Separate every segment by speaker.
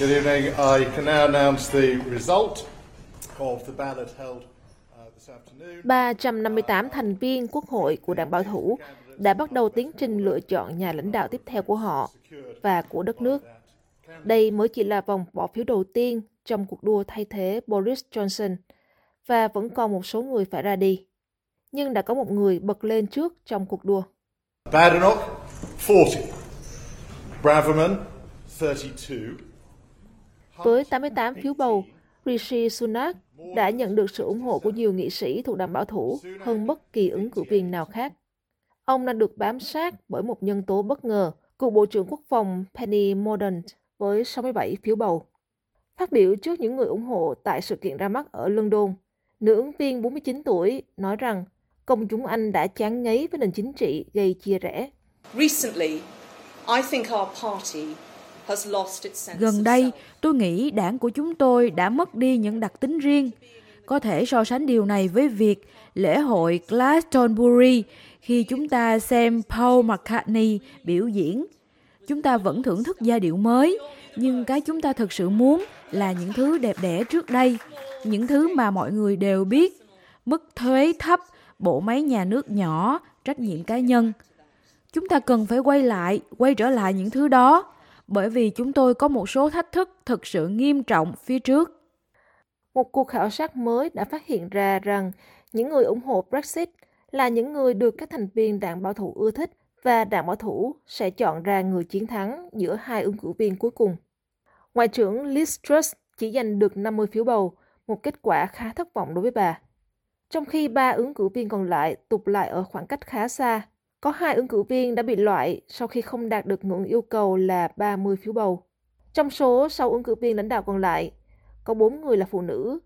Speaker 1: Good evening. I can now announce the result of the ballot held uh, this afternoon.
Speaker 2: 358 thành viên quốc hội của đảng bảo thủ đã bắt đầu tiến trình lựa chọn nhà lãnh đạo tiếp theo của họ và của đất nước. Đây mới chỉ là vòng bỏ phiếu đầu tiên trong cuộc đua thay thế Boris Johnson và vẫn còn một số người phải ra đi. Nhưng đã có một người bật lên trước trong cuộc đua.
Speaker 1: Badenoch, 40. Braverman, 32.
Speaker 2: Với 88 phiếu bầu, Rishi Sunak đã nhận được sự ủng hộ của nhiều nghị sĩ thuộc đảng bảo thủ hơn bất kỳ ứng cử viên nào khác. Ông đã được bám sát bởi một nhân tố bất ngờ, cựu Bộ trưởng Quốc phòng Penny Mordaunt với 67 phiếu bầu. Phát biểu trước những người ủng hộ tại sự kiện ra mắt ở London, nữ ứng viên 49 tuổi nói rằng công chúng Anh đã chán ngấy với nền chính trị gây chia rẽ.
Speaker 3: Recently, I think our party
Speaker 4: Gần đây, tôi nghĩ đảng của chúng tôi đã mất đi những đặc tính riêng. Có thể so sánh điều này với việc lễ hội Glastonbury khi chúng ta xem Paul McCartney biểu diễn. Chúng ta vẫn thưởng thức giai điệu mới, nhưng cái chúng ta thực sự muốn là những thứ đẹp đẽ trước đây, những thứ mà mọi người đều biết. Mức thuế thấp, bộ máy nhà nước nhỏ, trách nhiệm cá nhân. Chúng ta cần phải quay lại, quay trở lại những thứ đó, bởi vì chúng tôi có một số thách thức thực sự nghiêm trọng phía trước.
Speaker 2: Một cuộc khảo sát mới đã phát hiện ra rằng những người ủng hộ Brexit là những người được các thành viên đảng bảo thủ ưa thích và đảng bảo thủ sẽ chọn ra người chiến thắng giữa hai ứng cử viên cuối cùng. Ngoại trưởng Liz Truss chỉ giành được 50 phiếu bầu, một kết quả khá thất vọng đối với bà. Trong khi ba ứng cử viên còn lại tụt lại ở khoảng cách khá xa, có hai ứng cử viên đã bị loại sau khi không đạt được ngưỡng yêu cầu là 30 phiếu bầu. Trong số 6 ứng cử viên lãnh đạo còn lại, có 4 người là phụ nữ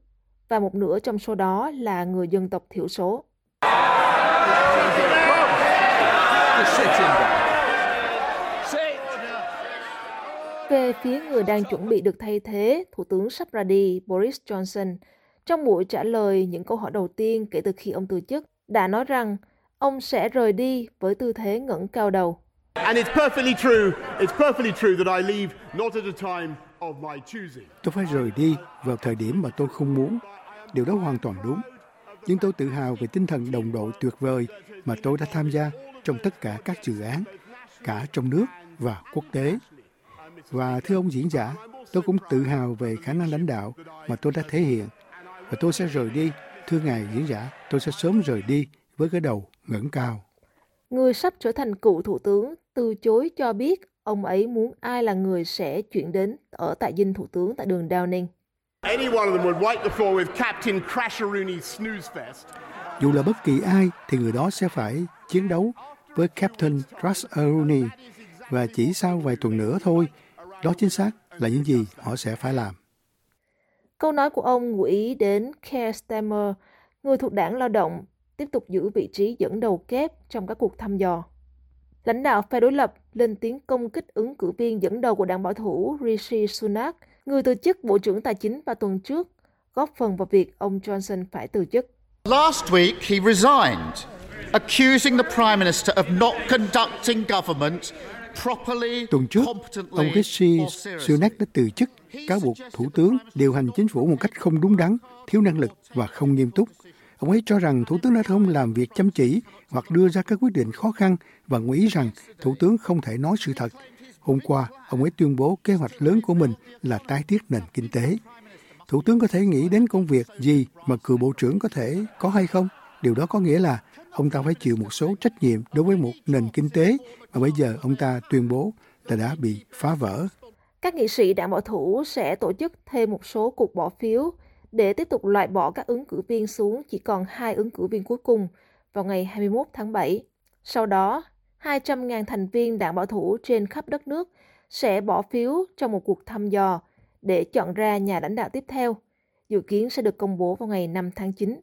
Speaker 2: và một nửa trong số đó là người dân tộc thiểu số. Về phía người đang chuẩn bị được thay thế, Thủ tướng sắp ra đi Boris Johnson, trong buổi trả lời những câu hỏi đầu tiên kể từ khi ông từ chức, đã nói rằng ông sẽ rời đi với tư thế ngẩng cao đầu.
Speaker 5: And it's perfectly true, it's perfectly true that I leave not at a time of my choosing.
Speaker 6: Tôi phải rời đi vào thời điểm mà tôi không muốn. Điều đó hoàn toàn đúng. Nhưng tôi tự hào về tinh thần đồng đội tuyệt vời mà tôi đã tham gia trong tất cả các dự án, cả trong nước và quốc tế. Và thưa ông diễn giả, tôi cũng tự hào về khả năng lãnh đạo mà tôi đã thể hiện. Và tôi sẽ rời đi, thưa ngài diễn giả, tôi sẽ sớm rời đi với cái đầu ngẩng cao.
Speaker 2: Người sắp trở thành cựu thủ tướng từ chối cho biết ông ấy muốn ai là người sẽ chuyển đến ở tại dinh thủ tướng tại đường Downing.
Speaker 5: Any one of them would wipe the floor with Captain Crasheroony Snooze Fest.
Speaker 6: Dù là bất kỳ ai thì người đó sẽ phải chiến đấu với Captain Rooney và chỉ sau vài tuần nữa thôi, đó chính xác là những gì họ sẽ phải làm.
Speaker 2: Câu nói của ông ngụ ý đến Keir Starmer, người thuộc đảng lao động, tiếp tục giữ vị trí dẫn đầu kép trong các cuộc thăm dò. Lãnh đạo phe đối lập lên tiếng công kích ứng cử viên dẫn đầu của đảng bảo thủ Rishi Sunak, người từ chức Bộ trưởng Tài chính vào tuần trước, góp phần vào việc ông Johnson phải từ chức.
Speaker 7: Last week, he resigned, accusing the Prime Minister of not conducting government properly,
Speaker 6: Tuần trước,
Speaker 7: competently,
Speaker 6: ông Rishi. Sunak đã từ chức, cáo buộc Thủ tướng điều hành chính phủ một cách không đúng đắn, thiếu năng lực và không nghiêm túc. Ông ấy cho rằng Thủ tướng đã không làm việc chăm chỉ hoặc đưa ra các quyết định khó khăn và nghĩ rằng Thủ tướng không thể nói sự thật. Hôm qua, ông ấy tuyên bố kế hoạch lớn của mình là tái thiết nền kinh tế. Thủ tướng có thể nghĩ đến công việc gì mà cựu bộ trưởng có thể có hay không? Điều đó có nghĩa là ông ta phải chịu một số trách nhiệm đối với một nền kinh tế mà bây giờ ông ta tuyên bố là đã bị phá vỡ.
Speaker 2: Các nghị sĩ đảng bảo thủ sẽ tổ chức thêm một số cuộc bỏ phiếu để tiếp tục loại bỏ các ứng cử viên xuống chỉ còn hai ứng cử viên cuối cùng vào ngày 21 tháng 7. Sau đó, 200.000 thành viên đảng bảo thủ trên khắp đất nước sẽ bỏ phiếu trong một cuộc thăm dò để chọn ra nhà lãnh đạo tiếp theo, dự kiến sẽ được công bố vào ngày 5 tháng 9.